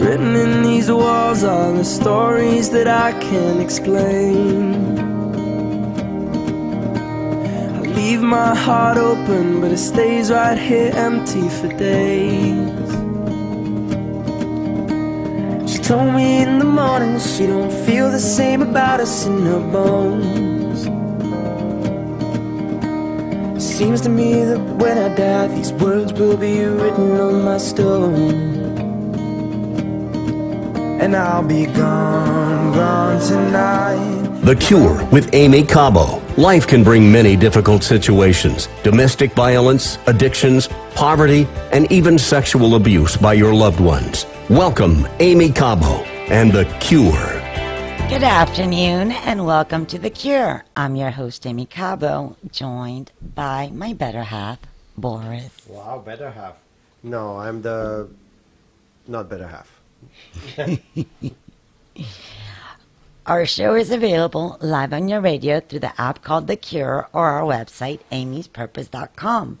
Written in these walls are the stories that I can't explain. I leave my heart open, but it stays right here empty for days. She told me in the morning she don't feel the same about us in her bones. Seems to me that when I die, these words will be written on my stone. And I'll be gone, gone tonight. The Cure with Aimee Cabo. Life can bring many difficult situations domestic violence, addictions, poverty, and even sexual abuse by your loved ones. Welcome, Aimee Cabo and The Cure. Good afternoon and welcome to The Cure. I'm your host, Aimee Cabo, joined by my better half, Boris. Wow, better half. No, I'm the not better half. Our show is available live on your radio through the app called The Cure or our website, aimeespurpose.com.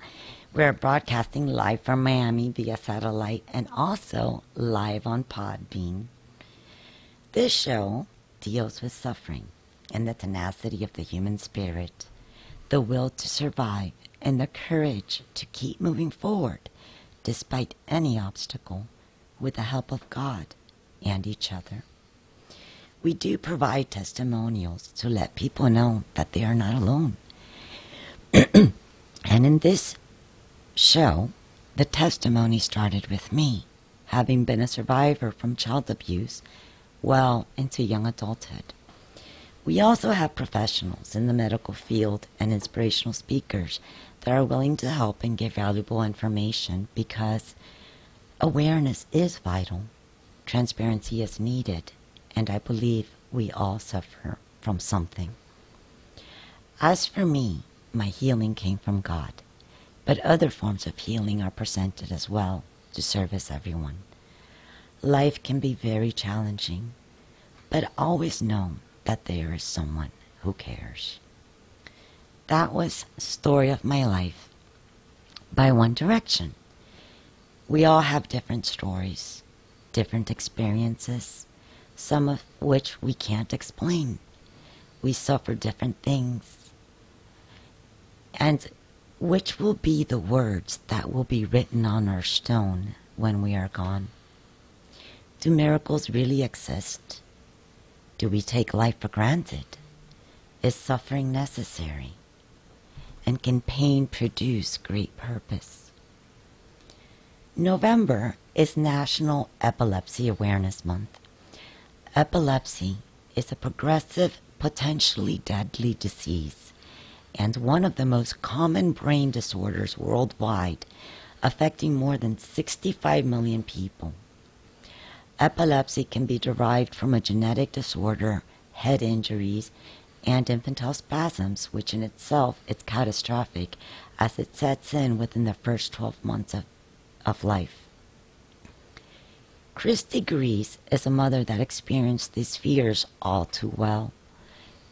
We're broadcasting live from Miami via satellite and also live on Podbean. This show deals with suffering and the tenacity of the human spirit, the will to survive, and the courage to keep moving forward despite any obstacle with the help of God and each other. We do provide testimonials to let people know that they are not alone. and in this show, the testimony started with me, having been a survivor from child abuse well into young adulthood. We also have professionals in the medical field and inspirational speakers that are willing to help and give valuable information because awareness is vital, transparency is needed, and I believe we all suffer from something. As for me, my healing came from God, but other forms of healing are presented as well to service everyone. Life can be very challenging, but always know that there is someone who cares. That was Story of My Life by One Direction. We all have different stories, different experiences, some of which we can't explain. We suffer different things. And which will be the words that will be written on our stone when we are gone? Do miracles really exist? Do we take life for granted? Is suffering necessary? And can pain produce great purpose? November is National Epilepsy Awareness Month. Epilepsy is a progressive, potentially deadly disease and one of the most common brain disorders worldwide, affecting more than 65 million people. Epilepsy can be derived from a genetic disorder, head injuries, and infantile spasms, which in itself is catastrophic as it sets in within the first 12 months of, of life. Kristie Griess is a mother that experienced these fears all too well,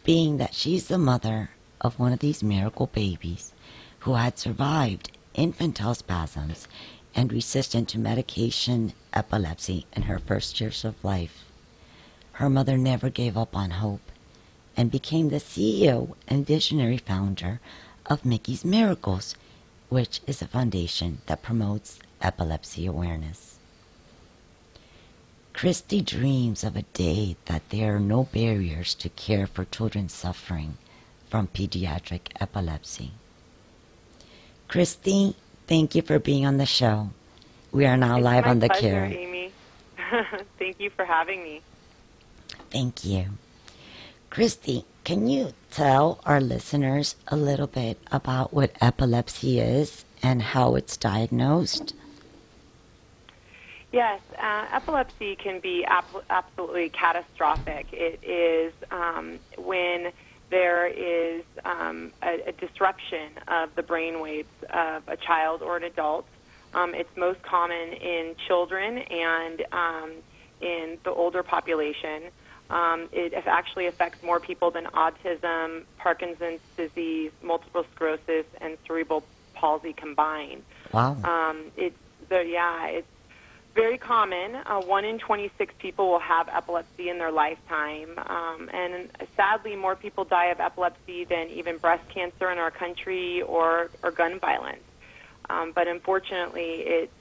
being that she's the mother of one of these miracle babies who had survived infantile spasms and resistant to medication epilepsy in her first years of life. Her mother never gave up on hope and became the CEO and visionary founder of Mickie's Miracles, which is a foundation that promotes epilepsy awareness. Kristie dreams of a day that there are no barriers to care for children suffering from pediatric epilepsy. Kristie, thank you for being on the show. We are now It's live on the pleasure, Cure. Aimee. Thank you for having me. Thank you. Kristie, can you tell our listeners a little bit about what epilepsy is and how it's diagnosed? Yes, uh, epilepsy can be ap- absolutely catastrophic. It is um, when there is um, a, a disruption of the brain waves of a child or an adult. Um, it's most common in children and um, in the older population. Um, it actually affects more people than autism, Parkinson's disease, multiple sclerosis, and cerebral palsy combined. Wow. Um, it's the yeah, it's very common. Uh, one in 26 people will have epilepsy in their lifetime, um, and sadly, more people die of epilepsy than even breast cancer in our country or, or gun violence. Um, but unfortunately, it's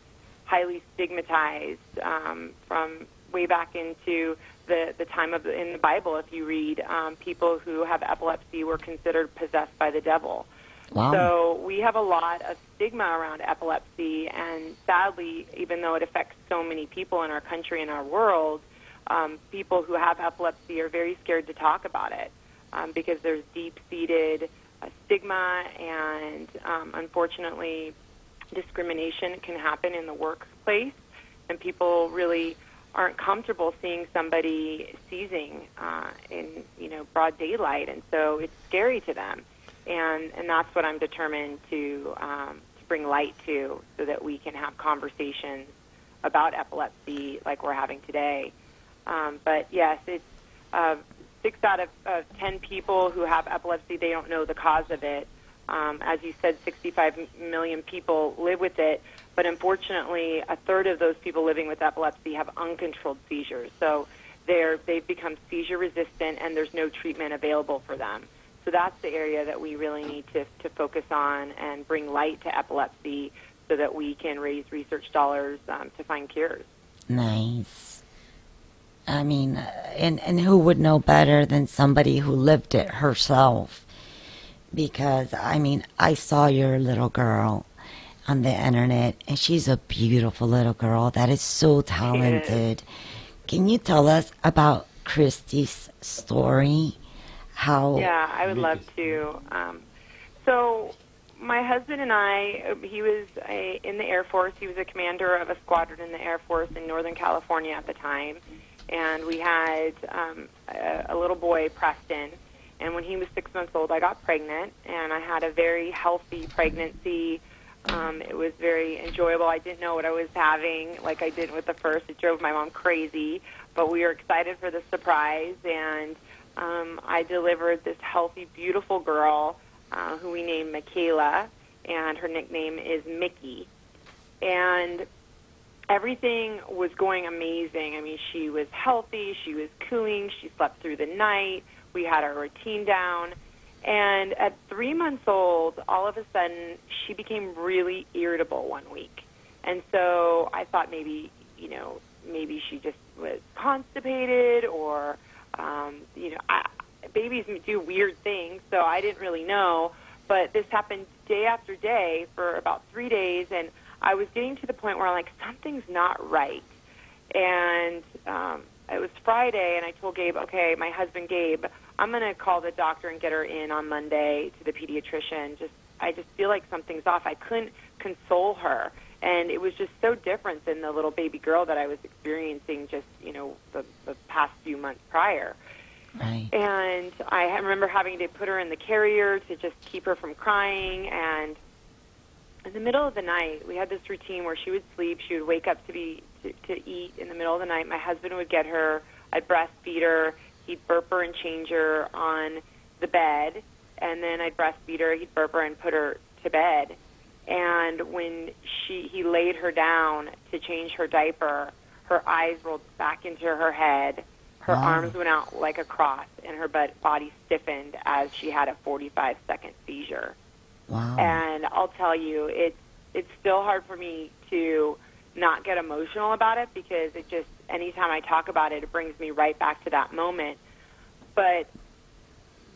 highly stigmatized um, from way back into the, the time of in the Bible. If you read, um, people who have epilepsy were considered possessed by the devil. Wow. So we have a lot of stigma around epilepsy, and sadly, even though it affects so many people in our country and our world, um, people who have epilepsy are very scared to talk about it um, because there's deep-seated uh, stigma, and um, unfortunately, discrimination can happen in the workplace, and people really aren't comfortable seeing somebody seizing uh, in you know broad daylight, and so it's scary to them and and that's what I'm determined to um, to bring light to, so that we can have conversations about epilepsy like we're having today. Um, but yes, it's uh, six out of, of ten people who have epilepsy they don't know the cause of it. Um, as you said, 65 million people live with it, but unfortunately, a third of those people living with epilepsy have uncontrolled seizures. So they're they've become seizure resistant, and there's no treatment available for them. So that's the area that we really need to, to focus on and bring light to epilepsy so that we can raise research dollars um, to find cures. Nice. I mean, uh, and and who would know better than somebody who lived it herself? Because I mean, I saw your little girl on the internet, and she's a beautiful little girl that is so talented. Can you tell us about Kristie's story? How? Yeah, I would love to. Um, so, my husband and I, he was a, in the Air Force. He was a commander of a squadron in the Air Force in Northern California at the time. And we had um, a, a little boy, Preston. And when he was six months old, I got pregnant, and I had a very healthy pregnancy. Um, it was very enjoyable. I didn't know what I was having, like I did with the first. It drove my mom crazy, but we were excited for the surprise. And um, I delivered this healthy, beautiful girl uh, who we named Michaela, and her nickname is Mickie. And everything was going amazing. I mean, she was healthy, she was cooing, she slept through the night, we had our routine down. And at three months old, all of a sudden, she became really irritable one week. And so I thought maybe, you know, maybe she just was constipated or um, you know, I, babies do weird things, so I didn't really know. But this happened day after day for about three days, and I was getting to the point where I'm like, something's not right. And um, it was Friday, and I told Gabe, okay, my husband Gabe, I'm going to call the doctor and get her in on Monday to the pediatrician. Just, I just feel like something's off. I couldn't console her and it was just so different than the little baby girl that I was experiencing just you know the, the past few months prior. Right. And I remember having to put her in the carrier to just keep her from crying. And in the middle of the night, we had this routine where she would sleep. She would wake up to be to, to eat in the middle of the night. My husband would get her. I'd breastfeed her. He'd burp her and change her on the bed, and then I'd breastfeed her. He'd burp her and put her to bed and when she he laid her down to change her diaper, her eyes rolled back into her head. Her Wow. arms went out like a cross, and her butt, body stiffened as she had a 45 second seizure. Wow. And I'll tell you, it's it's still hard for me to not get emotional about it because it just anytime I talk about it, it brings me right back to that moment. But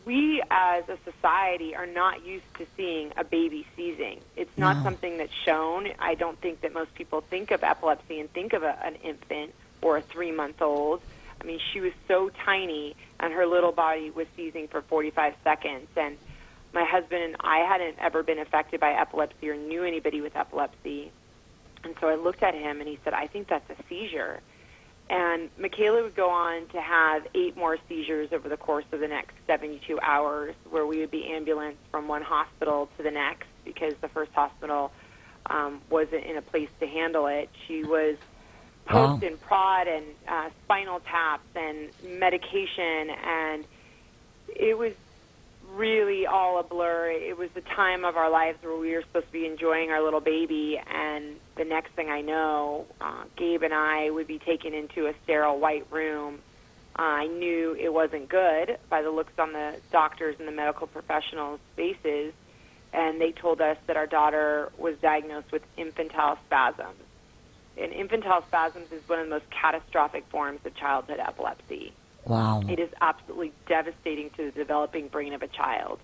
we as a society are not used to seeing a baby seizing. It's not No. something that's shown. I don't think that most people think of epilepsy and think of a, an infant or a three month old. I mean, she was so tiny, and her little body was seizing for 45 seconds. And my husband and I hadn't ever been affected by epilepsy or knew anybody with epilepsy. And so I looked at him and he said, I think that's a seizure. And Michaela would go on to have eight more seizures over the course of the next 72 hours, where we would be ambulanced from one hospital to the next because the first hospital um, wasn't in a place to handle it. She was poked Wow. and prod and uh, spinal taps and medication, and it was really all a blur. It was the time of our lives where we were supposed to be enjoying our little baby, and the next thing I know, uh, Gabe and I would be taken into a sterile white room. Uh, I knew it wasn't good by the looks on the doctors and the medical professionals' faces, and they told us that our daughter was diagnosed with infantile spasms. And infantile spasms is one of the most catastrophic forms of childhood epilepsy. Wow. It is absolutely devastating to the developing brain of a child.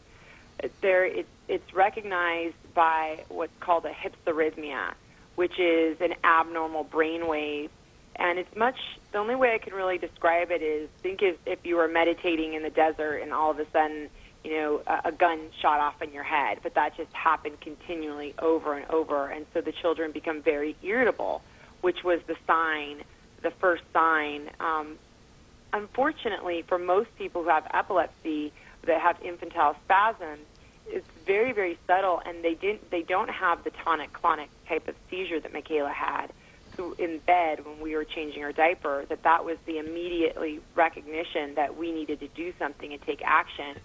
There, it, it's recognized by what's called a hypsarrhythmia, which is an abnormal brain wave. And it's much, the only way I can really describe it is think if, if you were meditating in the desert and all of a sudden, you know, a, a gun shot off in your head, but that just happened continually over and over. And so the children become very irritable, which was the sign, the first sign um, unfortunately, for most people who have epilepsy that have infantile spasms, it's very, very subtle, and they didn't, they don't have the tonic-clonic type of seizure that Michaela had. So in bed when we were changing her diaper, that that was the immediately recognition that we needed to do something and take action.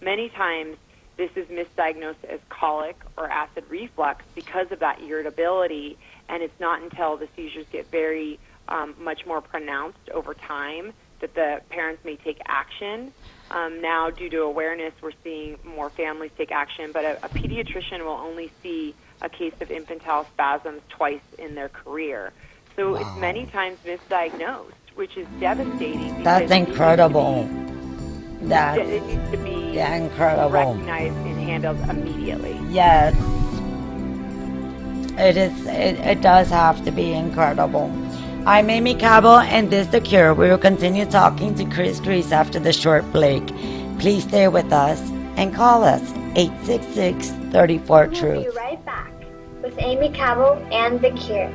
Many times, this is misdiagnosed as colic or acid reflux because of that irritability, and it's not until the seizures get very um, much more pronounced over time that the parents may take action. Um, now, due to awareness, we're seeing more families take action, but a, a pediatrician will only see a case of infantile spasms twice in their career. So Wow. it's many times misdiagnosed, which is devastating. That's because it needs to incredible. That It needs to be yeah, incredible. recognized and handled immediately. Yes. It is it, it does have to be incredible. I'm Aimee Cabo and this is The Cure. We will continue talking to Chris Griess after the short break. Please stay with us and call us 866 34 Truth. We'll be right back with Aimee Cabo and The Cure.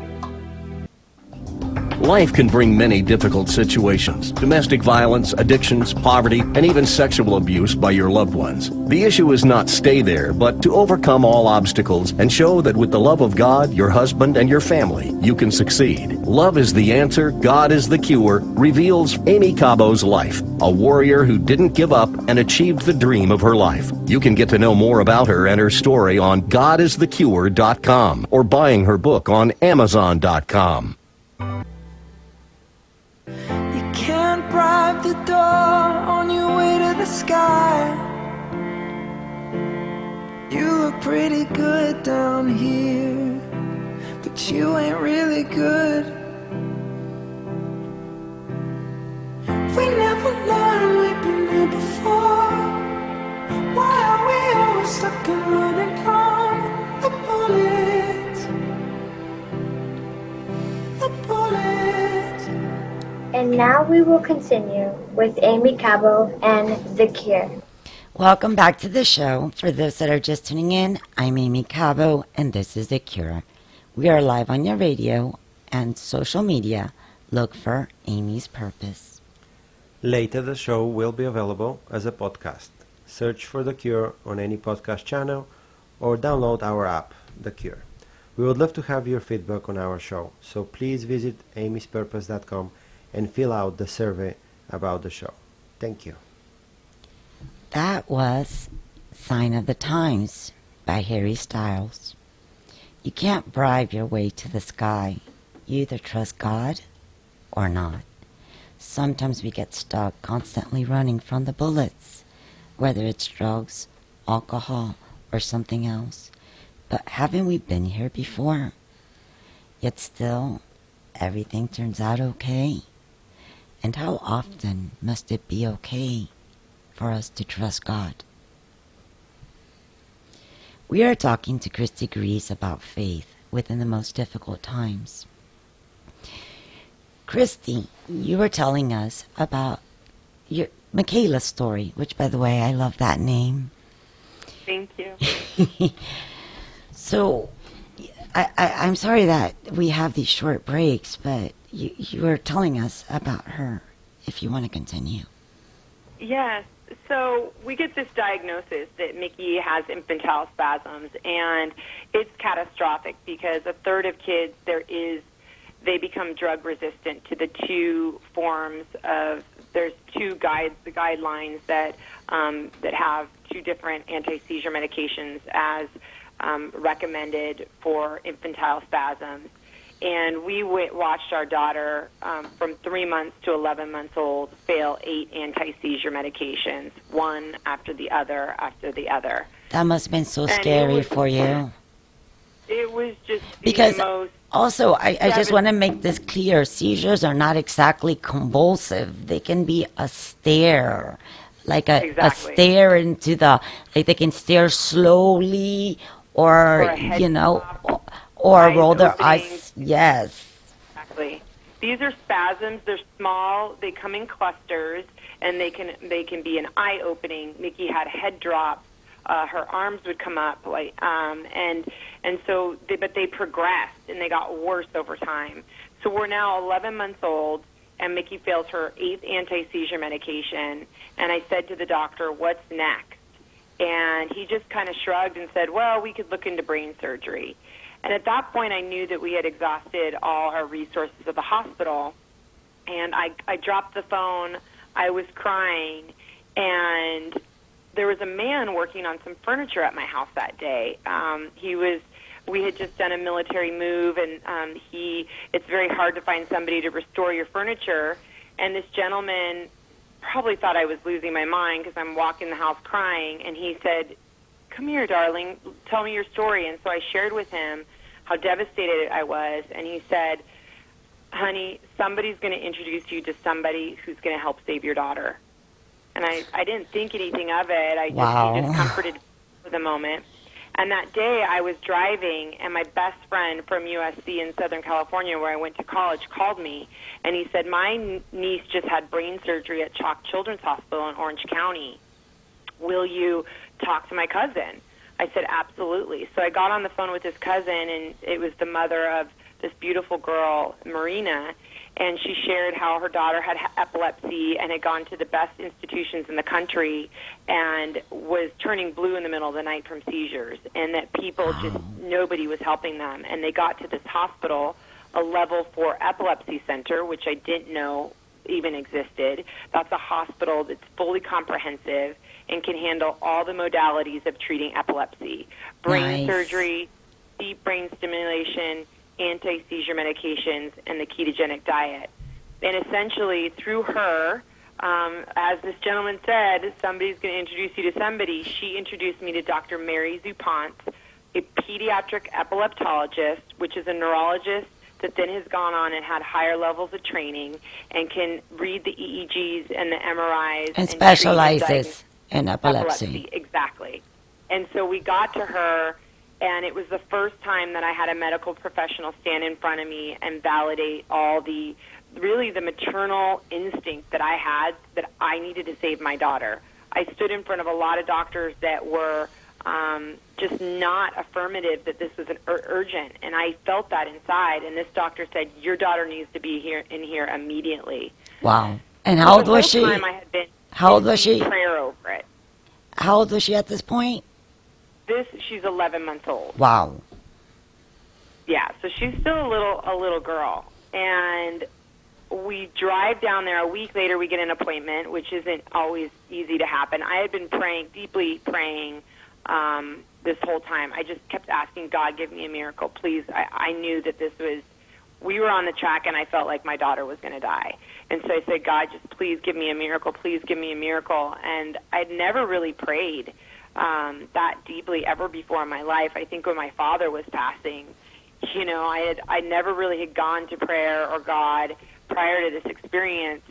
Life can bring many difficult situations domestic violence, addictions, poverty, and even sexual abuse by your loved ones. The issue is not stay there, but to overcome all obstacles and show that with the love of God, your husband, and your family, you can succeed. Love is the answer, God is the cure, reveals Aimee Cabo's life, a warrior who didn't give up and achieved the dream of her life. You can get to know more about her and her story on godisthecure.com or buying her book on amazon.com. can't the door on your way to the sky. You look pretty good down here, but you ain't really good. We never learned we've been here before. Why are we always stuck and running from the bullets? The bullets. And now we will continue with Aimee Cabo and The Cure. Welcome back to the show. For those that are just tuning in, I'm Aimee Cabo and this is The Cure. We are live on your radio and social media. Look for Aimee's Purpose. Later, the show will be available as a podcast. Search for The Cure on any podcast channel or download our app, The Cure. We would love to have your feedback on our show, so please visit aimeespurpose.com and fill out the survey about the show. Thank you. That was Sign of the Times by Harry Styles. You can't bribe your way to the sky. You either trust God or not. Sometimes we get stuck constantly running from the bullets, whether it's drugs, alcohol, or something else. But haven't we been here before? Yet still, everything turns out okay. And how often must it be okay for us to trust God? We are talking to Kristie Griess about faith within the most difficult times. Kristie, you were telling us about your Michaela's story, which, by the way, I love that name. Thank you. So, I, I, I'm sorry that we have these short breaks, but you, you were telling us about her. If you want to continue. Yes. So we get this diagnosis that Mickey has infantile spasms, and it's catastrophic because a third of kids there is they become drug resistant to the two forms of there's two guides the guidelines that um, that have two different anti-seizure medications as um, recommended for infantile spasms. And we w- watched our daughter um, from three months to 11 months old fail eight anti-seizure medications, one after the other after the other. That must have been so it scary was- for you. It was just Because also, I, I just want to make this clear. Seizures are not exactly convulsive. They can be a stare, like a, Exactly. a stare into the, like they can stare slowly or, Or you know, or, eyes roll their opening. eyes. Yes. Exactly. These are spasms. They're small. They come in clusters, and they can they can be an eye opening. Nikki had head drops. Uh, her arms would come up, like, um, and and so, they, but they progressed and they got worse over time. So we're now 11 months old, and Mickie fails her eighth anti-seizure medication. And I said to the doctor, "What's next?" And he just kind of shrugged and said, "Well, we could look into brain surgery." And at that point, I knew that we had exhausted all our resources at the hospital. And I, I dropped the phone. I was crying. And there was a man working on some furniture at my house that day. Um, he was. We had just done a military move, and um, he. It's very hard to find somebody to restore your furniture. And this gentleman probably thought I was losing my mind because I'm walking the house crying, and he said, come here, darling, tell me your story. And so I shared with him how devastated I was, and he said, honey, somebody's going to introduce you to somebody who's going to help save your daughter. And I, I didn't think anything of it. I just, he just comforted me for the moment. And that day I was driving, and my best friend from USC in Southern California, where I went to college, called me, and he said, my niece just had brain surgery at CHOC Children's Hospital in Orange County will you talk to my cousin? I said, absolutely. So I got on the phone with his cousin, and it was the mother of this beautiful girl, Marina, and she shared how her daughter had epilepsy and had gone to the best institutions in the country and was turning blue in the middle of the night from seizures, and that people just, nobody was helping them. And they got to this hospital, a level four epilepsy center, which I didn't know even existed. That's a hospital that's fully comprehensive and can handle all the modalities of treating epilepsy brain Nice. surgery, deep brain stimulation, anti seizure medications, and the ketogenic diet. And essentially, through her, um, as this gentleman said, somebody's going to introduce you to somebody. She introduced me to Dr. Mary Zupanc, a pediatric epileptologist, which is a neurologist that then has gone on and had higher levels of training and can read the EEGs and the MRIs And and specializes diagnose in epilepsy. Exactly. And so we got to her, and it was the first time that I had a medical professional stand in front of me and validate all the really the maternal instinct that I had that I needed to save my daughter. I stood in front of a lot of doctors that were um, just not affirmative that this was an ur- urgent, and I felt that inside. And this doctor said, "Your daughter needs to be here in here immediately." Wow. And how old was she? Time I had been How old was she? Prayer over it. How old was she at this point? This she's 11 months old. Wow. Yeah, so she's still a little a little girl, and we drive down there. A week later, we get an appointment, which isn't always easy to happen. I had been praying, deeply praying, um, this whole time. I just kept asking God, "Give me a miracle, please." I, I knew that this was. We were on the track, and I felt like my daughter was going to die. And so I said, "God, just please give me a miracle. Please give me a miracle." And I'd never really prayed um, that deeply ever before in my life. I think when my father was passing, you know, I had I never really had gone to prayer or God prior to this experience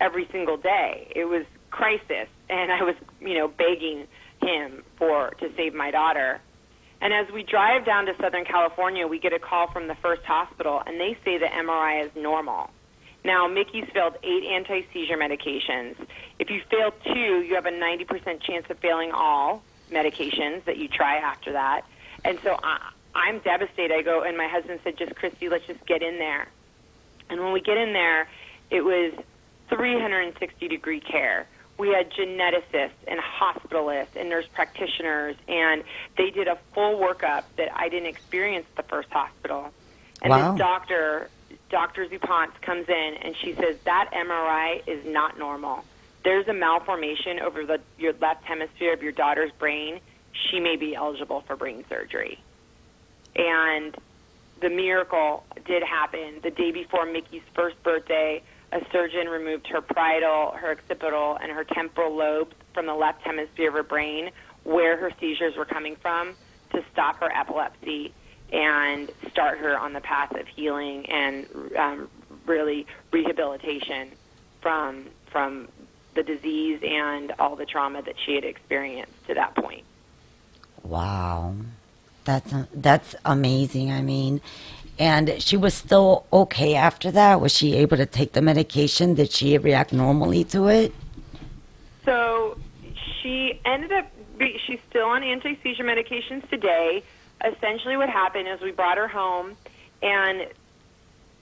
every single day. It was crisis, and I was, you know, begging him for to save my daughter. And as we drive down to Southern California, we get a call from the first hospital, and they say the MRI is normal. Now, Mickie's failed eight anti-seizure medications. If you fail two, you have a 90% chance of failing all medications that you try after that. And so I, I'm devastated. I go, and my husband said, just Kristie, let's just get in there. And when we get in there, it was 360 degree care. We had geneticists and hospitalists and nurse practitioners, and they did a full workup that I didn't experience at the first hospital. And Wow. this doctor, Dr. Zupanc, comes in and she says, That MRI is not normal. there's a malformation over the your left hemisphere of your daughter's brain, she may be eligible for brain surgery. And the miracle did happen the day before Mickie's first birthday. A surgeon removed her parietal, her occipital, and her temporal lobes from the left hemisphere of her brain, where her seizures were coming from, to stop her epilepsy and start her on the path of healing and um, really rehabilitation from from the disease and all the trauma that she had experienced to that point. Wow. That's that's amazing. I mean, and she was still okay after that. Was she able to take the medication? Did she react normally to it? So she ended up. She's still on anti-seizure medications today. Essentially, what happened is we brought her home, and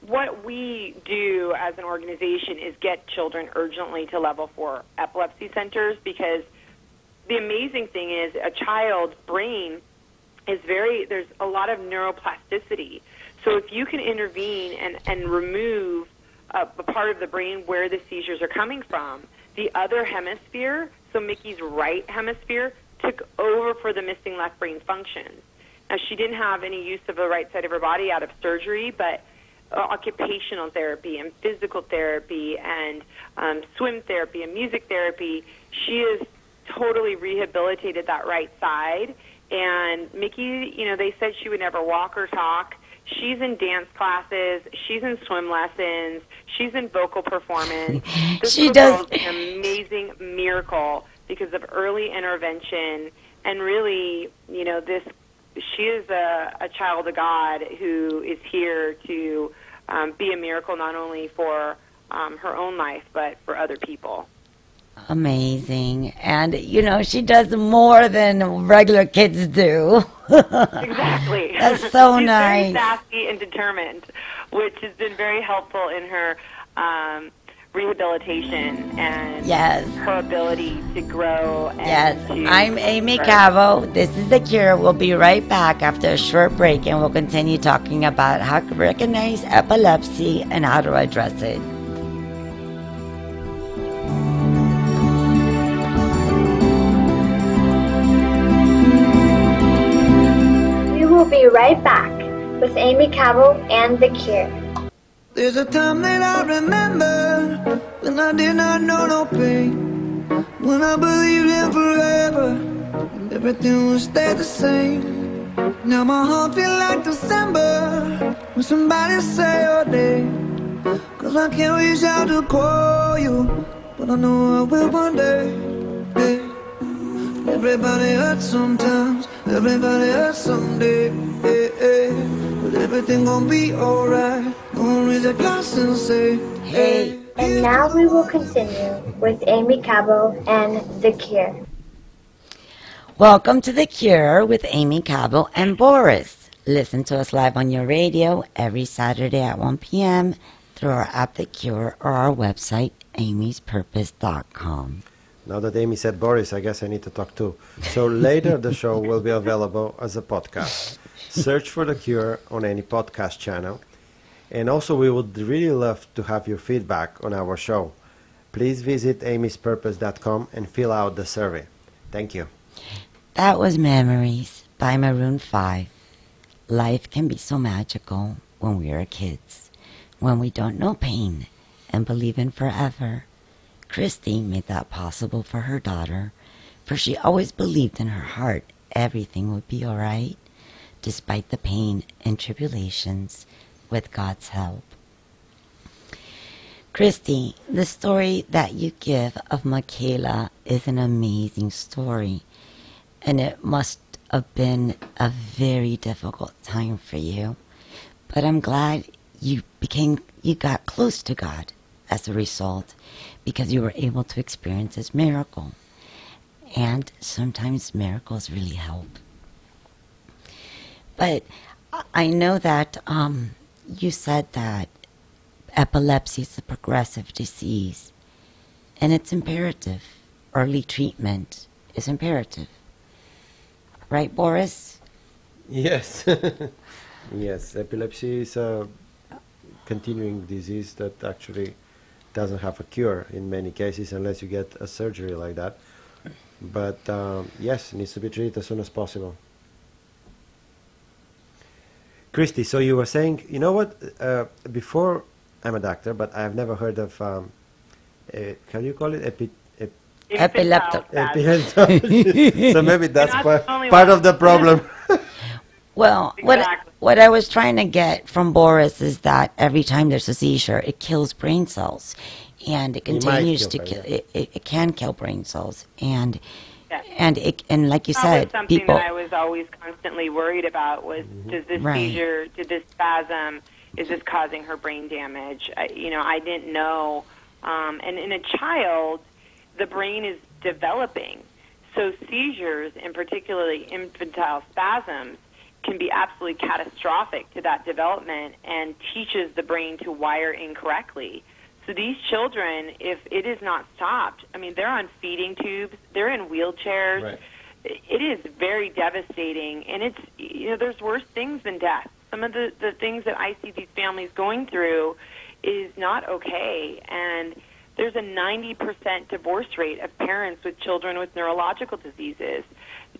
what we do as an organization is get children urgently to level four epilepsy centers because the amazing thing is a child's brain is very there's a lot of neuroplasticity. So if you can intervene and and remove a, a part of the brain where the seizures are coming from, the other hemisphere, so Mickie's right hemisphere, took over for the missing left brain functions. Now she didn't have any use of the right side of her body out of surgery, but uh, occupational therapy and physical therapy and um, swim therapy and music therapy, she has totally rehabilitated that right side. And Mickie, you know, they said she would never walk or talk. She's in dance classes. She's in swim lessons. She's in vocal performance. This She does- an amazing miracle because of early intervention and really, you know, this. She is a, a child of God who is here to um, be a miracle not only for um, her own life but for other people. Amazing. And you know, she does more than regular kids do. Exactly. That's so She's nice. Very sassy and determined, which has been very helpful in her um, rehabilitation and Yes. her ability to grow. And Yes, to I'm Aimee grow. Cabo. This is The Cure. We'll be right back after a short break and we'll continue talking about how to recognize epilepsy and how to address it. Be right back with Aimee Cabo and The Cure. There's a time that I remember when I did not know no pain. When I believed in forever and everything would stay the same. Now my heart feels like December when somebody say your name. Cause I can't reach out to call you, but I know I will one day. Everybody hurts sometimes, everybody hurts someday. Hey, hey. But everything gon' be alright. Gonna raise a glass and say, hey. And now we will continue with Aimee Cabo and The Cure. Welcome to The Cure with Aimee Cabo and Boris. Listen to us live on your radio every Saturday at 1 p.m. through our app The Cure or our website, aimeespurpose.com. Now that Aimee said Boris, I guess I need to talk too. So later the show will be available as a podcast. Search for The Cure on any podcast channel. And also we would really love to have your feedback on our show. Please visit aimeespurpose.com and fill out the survey. Thank you. That was Memories by Maroon 5. Life can be so magical when we are kids, when we don't know pain and believe in forever. Kristie made that possible for her daughter, for she always believed in her heart everything would be all right, despite the pain and tribulations, with God's help. Kristie, the story that you give of Michaela is an amazing story and it must have been a very difficult time for you. But I'm glad you became you got close to God as a result because you were able to experience this miracle. And sometimes miracles really help. But I- know that um, you said that epilepsy is a progressive disease and it's imperative. Early treatment is imperative. Right, Boris? Yes. yes, epilepsy is a continuing disease that actually doesn't have a cure in many cases unless you get a surgery like that. But um, yes, it needs to be treated as soon as possible. Kristie, so you were saying, you know what? Uh, before I'm a doctor, but I've never heard of, um, uh, how do you call it? Epi- ep- Epilepto- Infantile so maybe that's not part, part of the problem. Well, what Exactly. what I was trying to get from Boris is that every time there's a seizure, it kills brain cells, and it It might continues kill to brain kill. It, it, it can kill brain cells, and Yes. and it and like you That was said, something people. that I was always constantly worried about was does this Right. seizure, did this spasm, is this causing her brain damage? I, you know, I didn't know. Um, and in a child, the brain is developing, so seizures, and particularly infantile spasms, can be absolutely catastrophic to that development and teaches the brain to wire incorrectly. So these children, if it is not stopped, I mean, they're on feeding tubes, they're in wheelchairs. Right. It is very devastating, and it's you know there's worse things than death. Some of the the things that I see these families going through is not okay, and there's a 90% divorce rate of parents with children with neurological diseases.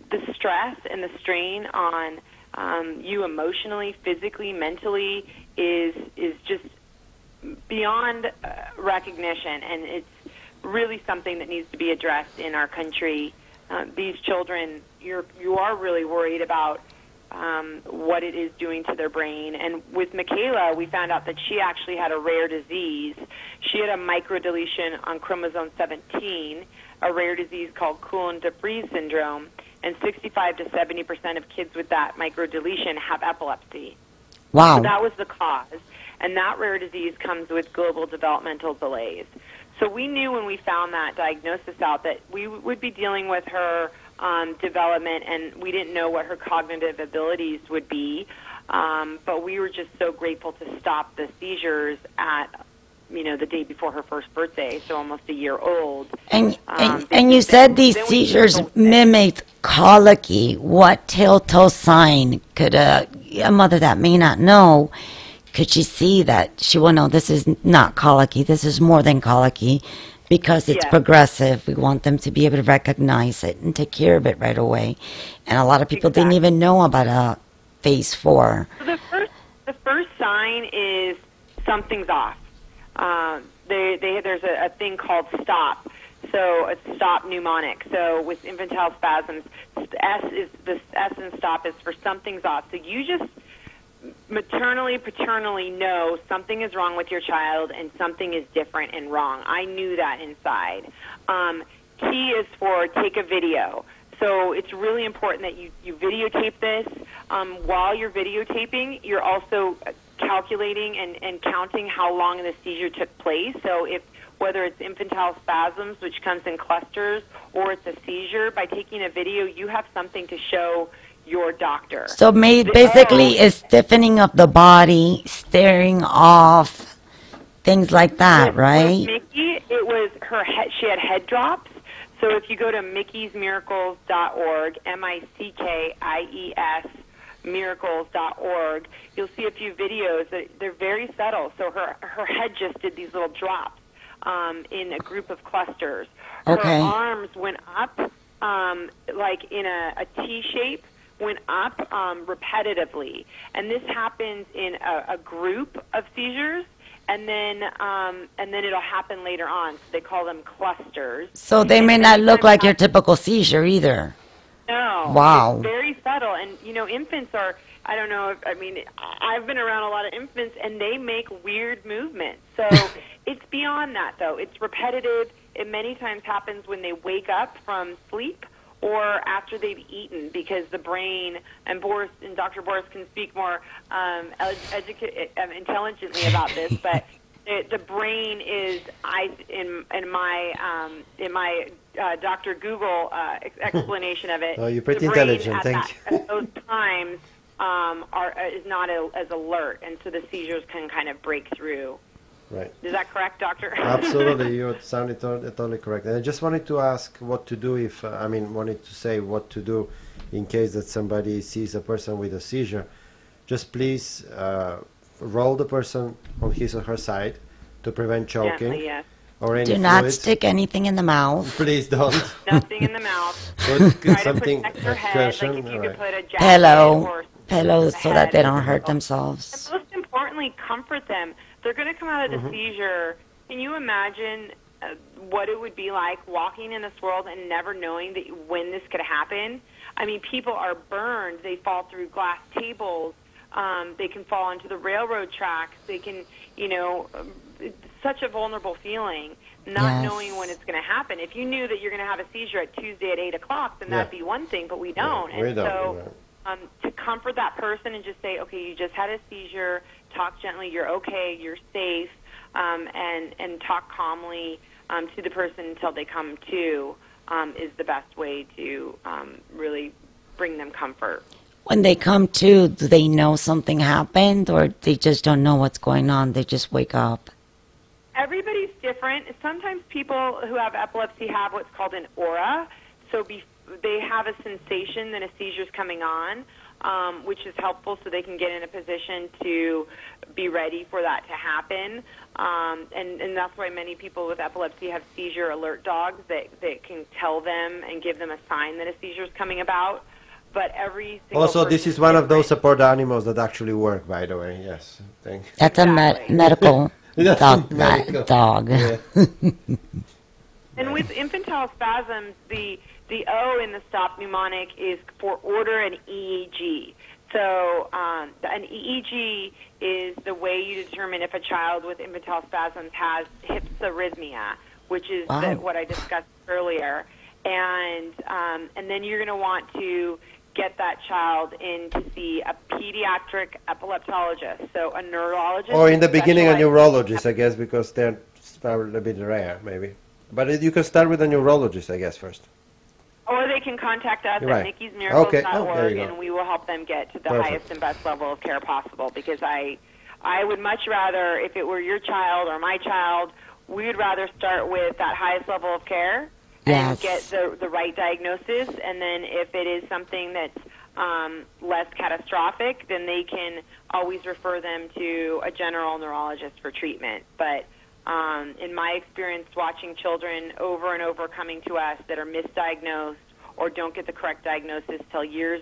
The stress and the strain on um, you emotionally, physically, mentally is is just beyond uh, recognition, and it's really something that needs to be addressed in our country. Uh, these children, you're you are really worried about um, what it is doing to their brain. And with Michaela, we found out that she actually had a rare disease. She had a microdeletion on chromosome 17, a rare disease called Koolen-de Vries syndrome. And 65 to 70 percent of kids with that microdeletion have epilepsy. wow. So that was the cause. And that rare disease comes with global developmental delays. So we knew when we found that diagnosis out that we would be dealing with her um, development, and we didn't know what her cognitive abilities would be. Um, but we were just so grateful to stop the seizures at, you know, the day before her first birthday, so almost a year old. And, Um, and, and you said these seizures know- mimic colicky. What telltale sign could a, a mother that may not know, could she see that she will know this is not colicky, this is more than colicky because it's Yes. progressive. We want them to be able to recognize it and take care of it right away. And a lot of people didn't even know about a phase four. So the first, the first sign is something's off. Uh, they, they, there's a, a thing called stop. So a stop mnemonic. So with infantile spasms, S is the S in stop is for something's off. So you just maternally, paternally know something is wrong with your child and something is different and wrong. I knew that inside. Um, T is for take a video. So it's really important that you, you videotape this. Um, while you're videotaping, you're also calculating and, and counting how long the seizure took place. So if whether it's infantile spasms, which comes in clusters, or it's a seizure, by taking a video, you have something to show your doctor. So ma- basically, it's stiffening of the body, staring off, things like that, With- right? With Mickie, it was her head. She had head drops. So if you go to mickiesmiracles.org, M-I-C-K-I-E-S, miracles.org, you'll see a few videos. that They're very subtle. So her her head just did these little drops um, in a group of clusters. Her Okay. arms went up um, like in a, a T shape went up um, repetitively, and this happens in a, a group of seizures, and then um, and then it'll happen later on. So they call them clusters. So they may not look like your typical seizure either. No. Wow. It's very subtle. And, you know, infants are, I don't know, if, I mean, I've been around a lot of infants, and they make weird movements. So it's beyond that, though. It's repetitive. It many times happens when they wake up from sleep or after they've eaten because the brain, and Boris and Dr. Boris can speak more um, ed- educa- um, intelligently about this, but it, the brain is I in in my um, in my uh, Dr. Google uh, explanation of it. Oh, you're pretty intelligent, At thank that, At those times um, are uh, is not a, as alert, and so the seizures can kind of break through. Right. Is that correct, Doctor? Absolutely, you sounded to- totally correct. And I just wanted to ask what to do if, uh, I mean, wanted to say what to do in case that somebody sees a person with a seizure. Just please uh, roll the person on his or her side, to prevent choking Gently, yes. or any Do not fluids. stick anything in the mouth. Please don't. Nothing in the mouth. Put Try to something protect their head. Like if you could right. put a jacket Pillow. or Pillows so that they don't hurt And themselves. most importantly, comfort them. They're going to come out of the Mm-hmm. seizure. Can you imagine uh, what it would be like walking in this world and never knowing that when this could happen? I mean, people are burned. They fall through glass tables. Um, they can fall onto the railroad tracks. They can, you know, it's such a vulnerable feeling, not Yes. knowing when it's going to happen. If you knew that you're going to have a seizure at Tuesday at eight o'clock, then Yeah. that'd be one thing. But we don't, we and don't, so right. um, to comfort that person and just say, okay, you just had a seizure. Talk gently. You're okay. You're safe. Um, and and talk calmly um, to the person until they come to um, is the best way to um, really bring them comfort. When they come to, do they know something happened or they just don't know what's going on? They just wake up. Everybody's different. Sometimes people who have epilepsy have what's called an aura. So be, they have a sensation that a seizure's coming on, um, which is helpful so they can get in a position to be ready for that to happen. Um, and, and that's why many people with epilepsy have seizure alert dogs that, that can tell them and give them a sign that a seizure is coming about. But every single Also, this is one of those support animals that actually work, by the way. Yes. Thank That's a med- medical dog. medical. dog. Yeah. And with infantile spasms, the the O in the stop mnemonic is for order and EEG. So um, an EEG is the way you determine if a child with infantile spasms has hypsarrhythmia, which is Wow. the, what I discussed earlier. And um, and then you're going to want to get that child in to see a pediatric epileptologist, so a neurologist. Or in the beginning, a neurologist, I guess, because they're probably a bit rare, maybe. But you can start with a neurologist, I guess, first. Or they can contact us Right. at mickiesmiracles.org Okay. Oh, there you go. and we will help them get to the Perfect. highest and best level of care possible because I I would much rather if it were your child or my child, we would rather start with that highest level of care and Yes. get the the right diagnosis and then if it is something that's um, less catastrophic, then they can always refer them to a general neurologist for treatment. But um, in my experience, watching children over and over coming to us that are misdiagnosed or don't get the correct diagnosis till years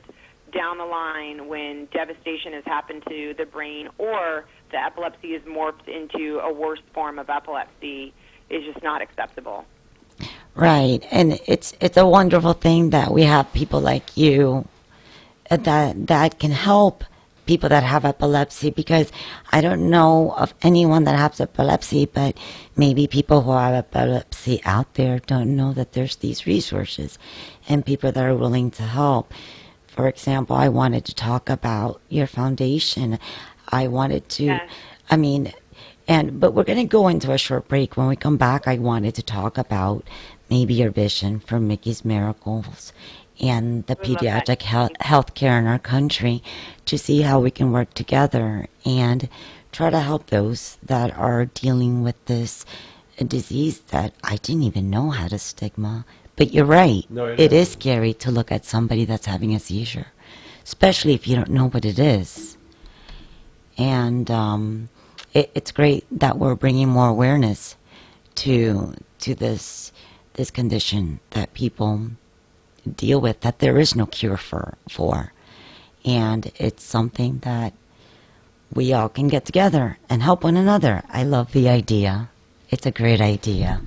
down the line when devastation has happened to the brain or the epilepsy is morphed into a worse form of epilepsy is just not acceptable. Right, and it's it's a wonderful thing that we have people like you uh, that that can help people that have epilepsy because I don't know of anyone that has epilepsy, but maybe people who have epilepsy out there don't know that there's these resources and people that are willing to help. For example, I wanted to talk about your foundation. I wanted to. I mean, and but we're going to go into a short break. When we come back, I wanted to talk about maybe your vision for Mickie's Miracles and the Would pediatric health healthcare in our country to see how we can work together and try to help those that are dealing with this disease that I didn't even know had a stigma. But you're right. No, it it scary to look at somebody that's having a seizure, especially if you don't know what it is. And um, it, it's great that we're bringing more awareness to to this this condition that people deal with that there is no cure for for. And it's something that we all can get together and help one another. I love the idea. It's a great idea.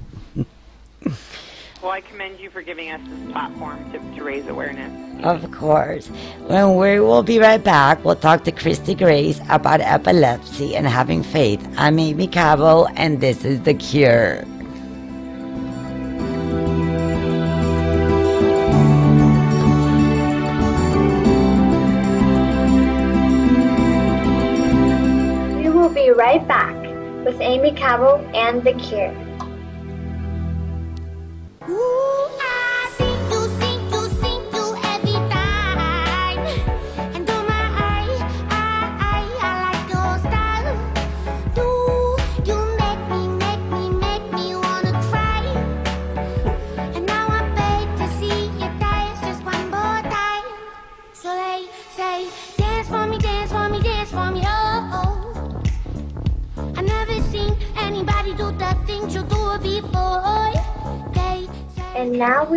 Well, I commend you for giving us this platform to, to raise awareness. of course. When we will be right back. We'll talk to Kristie Griess about epilepsy and having faith. I'm Aimee Cabo and this is the cure right back with Aimee Cabo and The Cure. Ooh,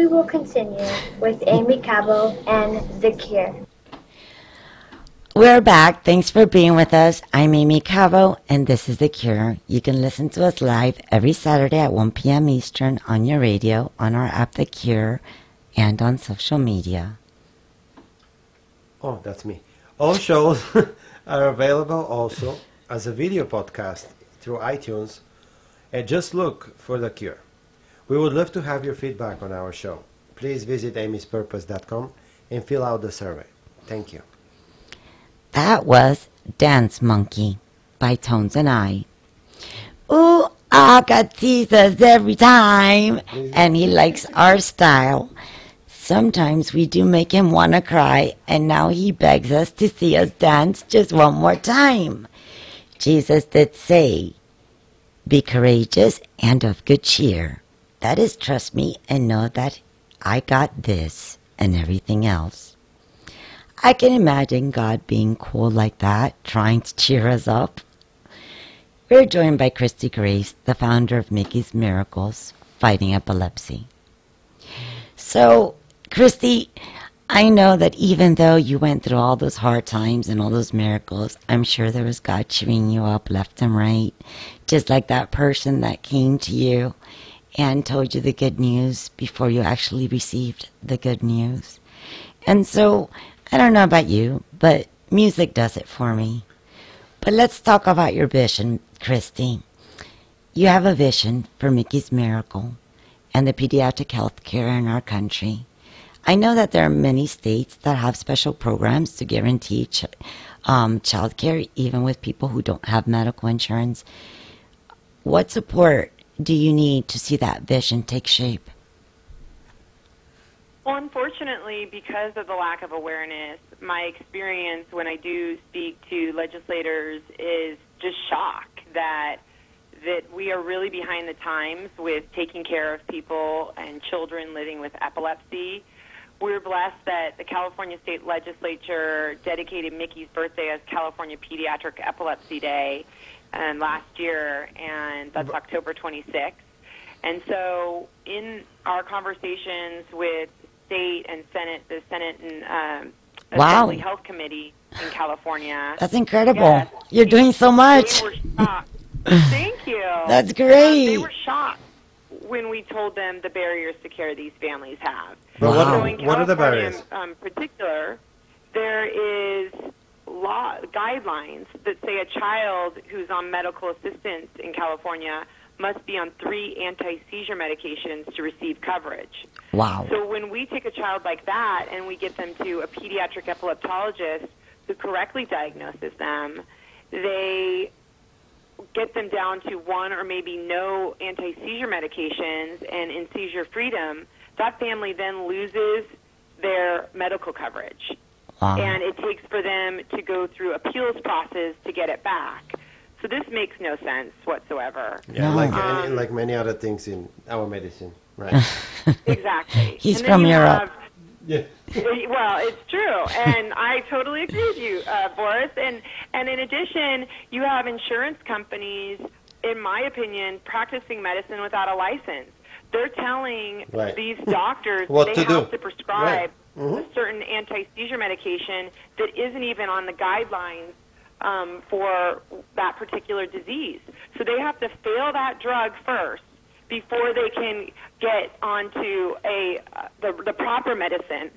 we will continue with Aimee Cabo and The Cure. We're back. Thanks for being with us. I'm Aimee Cabo, and this is The Cure. You can listen to us live every Saturday at 1 p.m. Eastern on your radio, on our app The Cure, and on social media. Oh, that's me. All shows are available also as a video podcast through iTunes. And just look for The Cure. We would love to have your feedback on our show. Please visit aimeespurpose.com and fill out the survey. Thank you. That was Dance Monkey by Tones and I. Ooh, Aka teases us every time, and he likes our style. Sometimes we do make him want to cry, and now he begs us to see us dance just one more time. Jesus did say, Be courageous and of good cheer. That is, trust me and know that I got this and everything else. I can imagine God being cool like that, trying to cheer us up. We're joined by Kristie Griess, the founder of Mickie's Miracles, fighting epilepsy. So, Kristie, I know that even though you went through all those hard times and all those miracles, I'm sure there was God cheering you up left and right, just like that person that came to you and told you the good news before you actually received the good news. And so, I don't know about you, but music does it for me. But let's talk about your vision, Kristie. You have a vision for Mickie's Miracle and the pediatric health care in our country. I know that there are many states that have special programs to guarantee ch- um, child care, even with people who don't have medical insurance. What support do you need to see that vision take shape? Well, unfortunately, because of the lack of awareness, my experience when I do speak to legislators is just shock that that we are really behind the times with taking care of people and children living with epilepsy. We're blessed that the California State Legislature dedicated Mickie's birthday as California Pediatric Epilepsy Day um, last year, and that's October 26th. And so, in our conversations with state and Senate, the Senate and um, Wow. Assembly Health Committee in California, That's incredible. Yes. You're doing so much. they were shocked. Thank you. That's Um, they were shocked when we told them the barriers to care these families have. Wow. what, So in what are the California, barriers? um, particular, there is law guidelines that say a child who's on medical assistance in California must be on three anti-seizure medications to receive coverage. Wow. So when we take a child like that and we get them to a pediatric epileptologist who correctly diagnoses them, they get them down to one or maybe no anti-seizure medications and in seizure freedom, that family then loses their medical coverage. Wow. And it takes for them to go through appeals process to get it back. So this makes no sense whatsoever. Yeah, No. like any, Um, like many other things in our medicine, right? Exactly. He's from you Europe. have- yeah. well, it's true, and I totally agree with you, uh, Boris. And and in addition, you have insurance companies, in my opinion, practicing medicine without a license. They're telling Right. these doctors What they to have do. to prescribe Right. Mhm. a certain anti-seizure medication that isn't even on the guidelines um, for that particular disease. So they have to fail that drug first before they can get onto a uh, the, the proper medicine.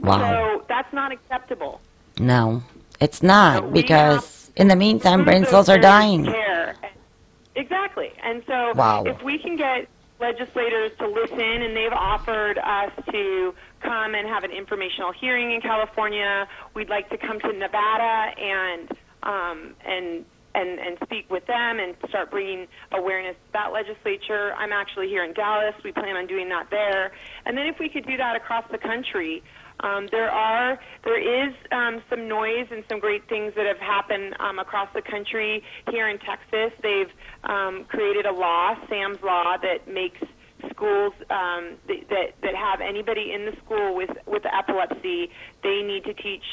Wow. So that's not acceptable. No, it's not we because in the meantime, brain cells are dying. Care. Exactly. And so Wow. if we can get legislators to listen, and they've offered us to come and have an informational hearing in California, we'd like to come to Nevada and um, and and and speak with them and start bringing awareness to that legislature. I'm actually here in Dallas. We plan on doing that there, and then if we could do that across the country. Um, there are there is um, some noise and some great things that have happened um, across the country. Here in Texas, they've um, created a law, Sam's Law, that makes schools um, th- that that have anybody in the school with with epilepsy, they need to teach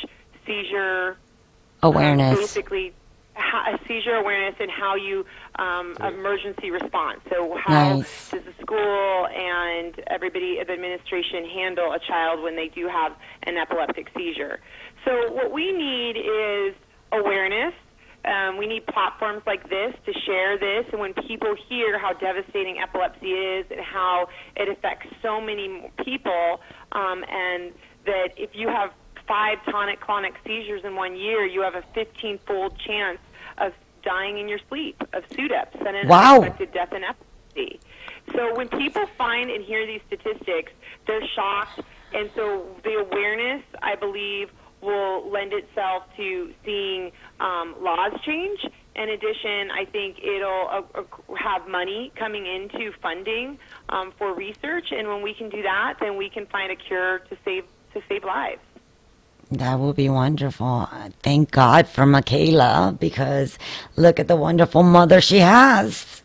seizure um, Awareness. basically how, a seizure awareness and how you um, emergency response. So how Nice. does the school and everybody at the administration handle a child when they do have an epileptic seizure. So what we need is awareness. Um, we need platforms like this to share this, and when people hear how devastating epilepsy is and how it affects so many people, um, and that if you have five tonic-clonic seizures in one year, you have a 15-fold chance of dying in your sleep of SUDEP, sudden Wow. unexpected death in epilepsy. So when people find and hear these statistics, they're shocked, and so the awareness, I believe, will lend itself to seeing um, laws change. In addition, I think it'll uh, uh, have money coming into funding um, for research, and when we can do that, then we can find a cure to save to save lives. That will be wonderful. Thank God for Michaela because look at the wonderful mother she has.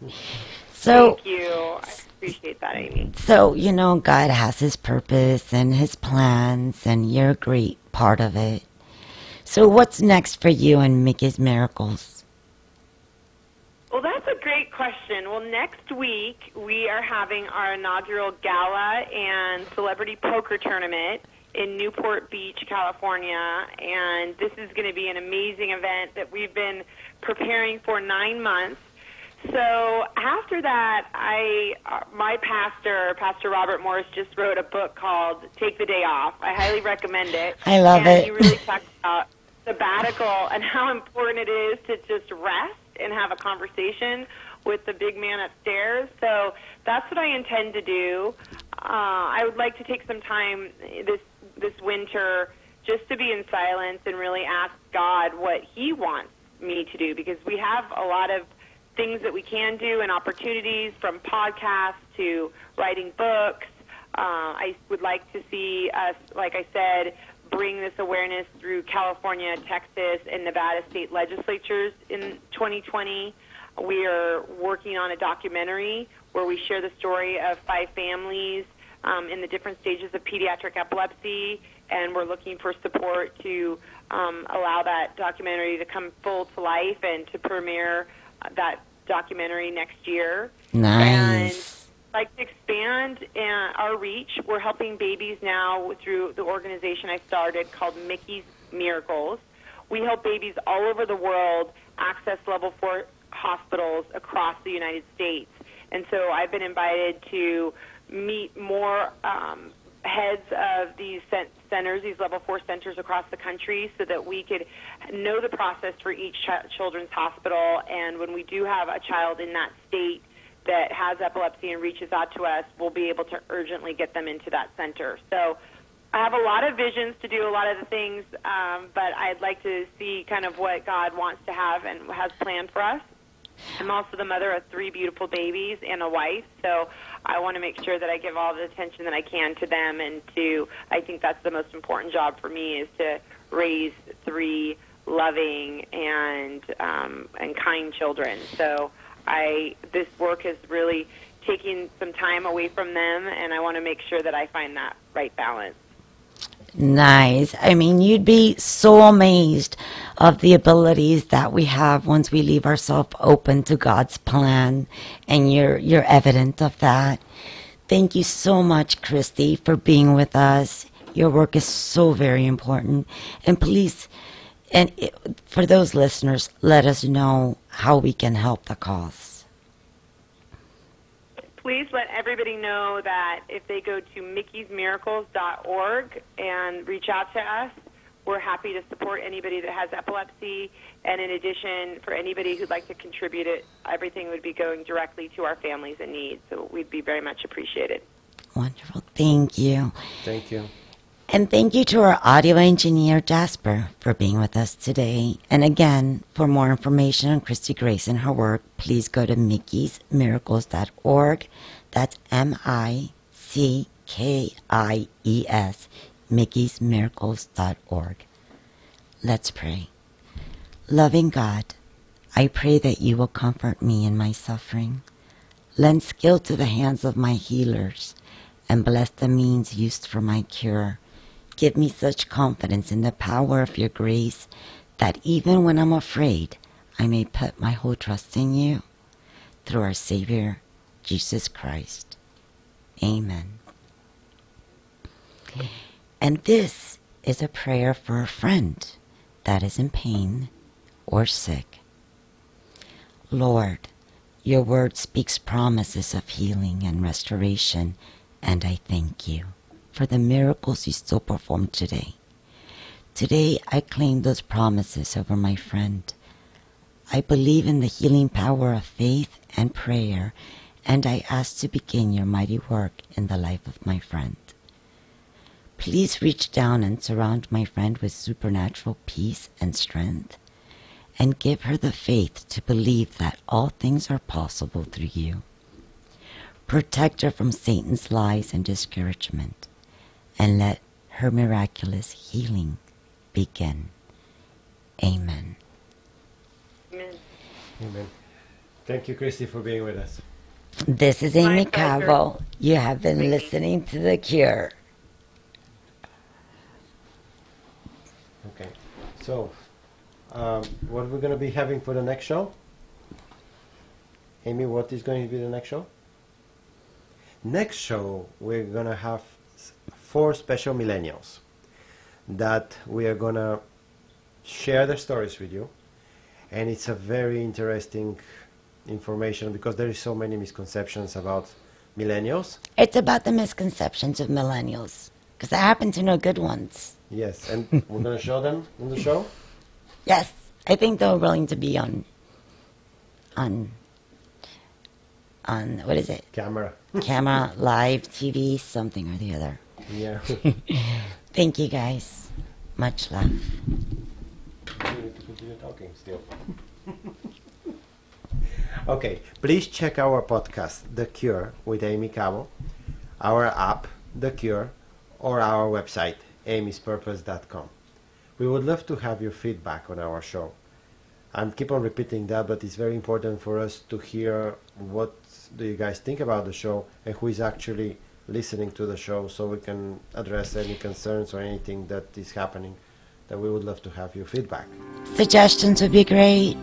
So, Thank you. I appreciate that, Aimee. so you know, God has His purpose and His plans, and you're a great part of it. So, what's next for you and Mickie's Miracles? Well, that's a great question. Well, next week we are having our inaugural gala and celebrity poker tournament in Newport Beach, California, and this is going to be an amazing event that we've been preparing for nine months. So after that, I uh, my pastor, Pastor Robert Morris, just wrote a book called "Take the Day Off." I highly recommend it. I love and it. He really talks about sabbatical and how important it is to just rest and have a conversation with the big man upstairs. So that's what I intend to do. Uh, I would like to take some time this this winter just to be in silence and really ask God what He wants me to do because we have a lot of things that we can do and opportunities from podcasts to writing books. Uh, I would like to see us, like I said, bring this awareness through California, Texas, and Nevada state legislatures in 2020. We are working on a documentary where we share the story of five families um, in the different stages of pediatric epilepsy, and we're looking for support to um, allow that documentary to come full to life and to premiere uh, that documentary next year. Nice. And like to expand uh, our reach. We're helping babies now through the organization I started called Mickie's Miracles. We help babies all over the world access level four hospitals across the United States. And so I've been invited to meet more um, heads of these cen- centers, these level four centers across the country, so that we could know the process for each ch- children's hospital. And when we do have a child in that state that has epilepsy and reaches out to us, we'll be able to urgently get them into that center. So I have a lot of visions to do a lot of the things, um, but I'd like to see kind of what God wants to have and has planned for us. I'm also the mother of three beautiful babies and a wife, so I want to make sure that I give all the attention that I can to them and to I think that's the most important job for me is to raise three loving and um, and kind children. So I this work is really taking some time away from them and I want to make sure that I find that right balance. Nice. I mean, you'd be so amazed of the abilities that we have once we leave ourselves open to God's plan, and you're you're evident of that. Thank you so much, Kristie, for being with us. Your work is so very important, and please, and it, for those listeners, let us know how we can help the cause. Please let everybody know that if they go to mickiesmiracles.org and reach out to us, we're happy to support anybody that has epilepsy. And in addition, for anybody who'd like to contribute it, everything would be going directly to our families in need. So we'd be very much appreciated. Wonderful. Thank you. Thank you. And thank you to our audio engineer, Jasper, for being with us today. And again, for more information on Kristie Griess and her work, please go to mickiesmiracles.org. That's M I C K I E S, mickiesmiracles.org. Let's pray. Loving God, I pray that you will comfort me in my suffering. Lend skill to the hands of my healers and bless the means used for my cure. Give me such confidence in the power of your grace that even when I'm afraid, I may put my whole trust in you. Through our Savior, Jesus Christ. Amen. And this is a prayer for a friend that is in pain or sick. Lord, your word speaks promises of healing and restoration, and I thank you for the miracles you still perform today. Today, I claim those promises over my friend. I believe in the healing power of faith and prayer, and I ask to begin your mighty work in the life of my friend. Please reach down and surround my friend with supernatural peace and strength, and give her the faith to believe that all things are possible through you. Protect her from Satan's lies and discouragement, and let her miraculous healing begin. Amen. Amen. Amen. Thank you, Kristie, for being with us. This is Aimee My pleasure. Cabo. You have been listening to The Cure. Okay. So, um, what are we're going to be having for the next show? Aimee, what is going to be the next show? Next show, we're going to have s- four special millennials that we are going to share their stories with you. And it's a very interesting information because there is so many misconceptions about millennials. It's about the misconceptions of millennials, because I happen to know good ones. Yes, and we're going to show them in the show. Yes, I think they're willing to be on, on, on what is it? Camera. Camera, live, TV, something or the other. Yeah. Thank you guys. Much love. You need to continue talking still. okay, please check our podcast, The Cure, with Aimee Cabo, our app, The Cure, or our website, aimeespurpose.com. We would love to have your feedback on our show. I keep on repeating that, but it's very important for us to hear what do you guys think about the show and who is actually listening to the show so we can address any concerns or anything that is happening that we would love to have your feedback. Suggestions would be great.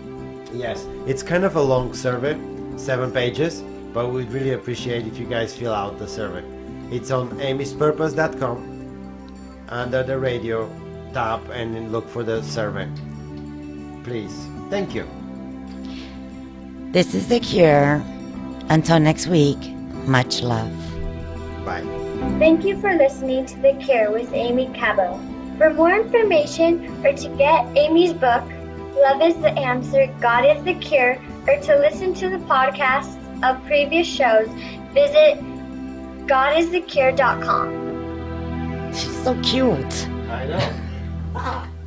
Yes, it's kind of a long survey, seven pages, but we'd really appreciate if you guys fill out the survey. It's on aimeespurpose.com under the radio tab and look for the survey. Please. Thank you. This is The Cure. Until next week, much love. Bye. Thank you for listening to The Cure with Aimee Cabo. For more information or to get Aimee's book, Love is the Answer, God is the Cure, or to listen to the podcasts of previous shows, visit godisthecure.com. She's so cute. I know.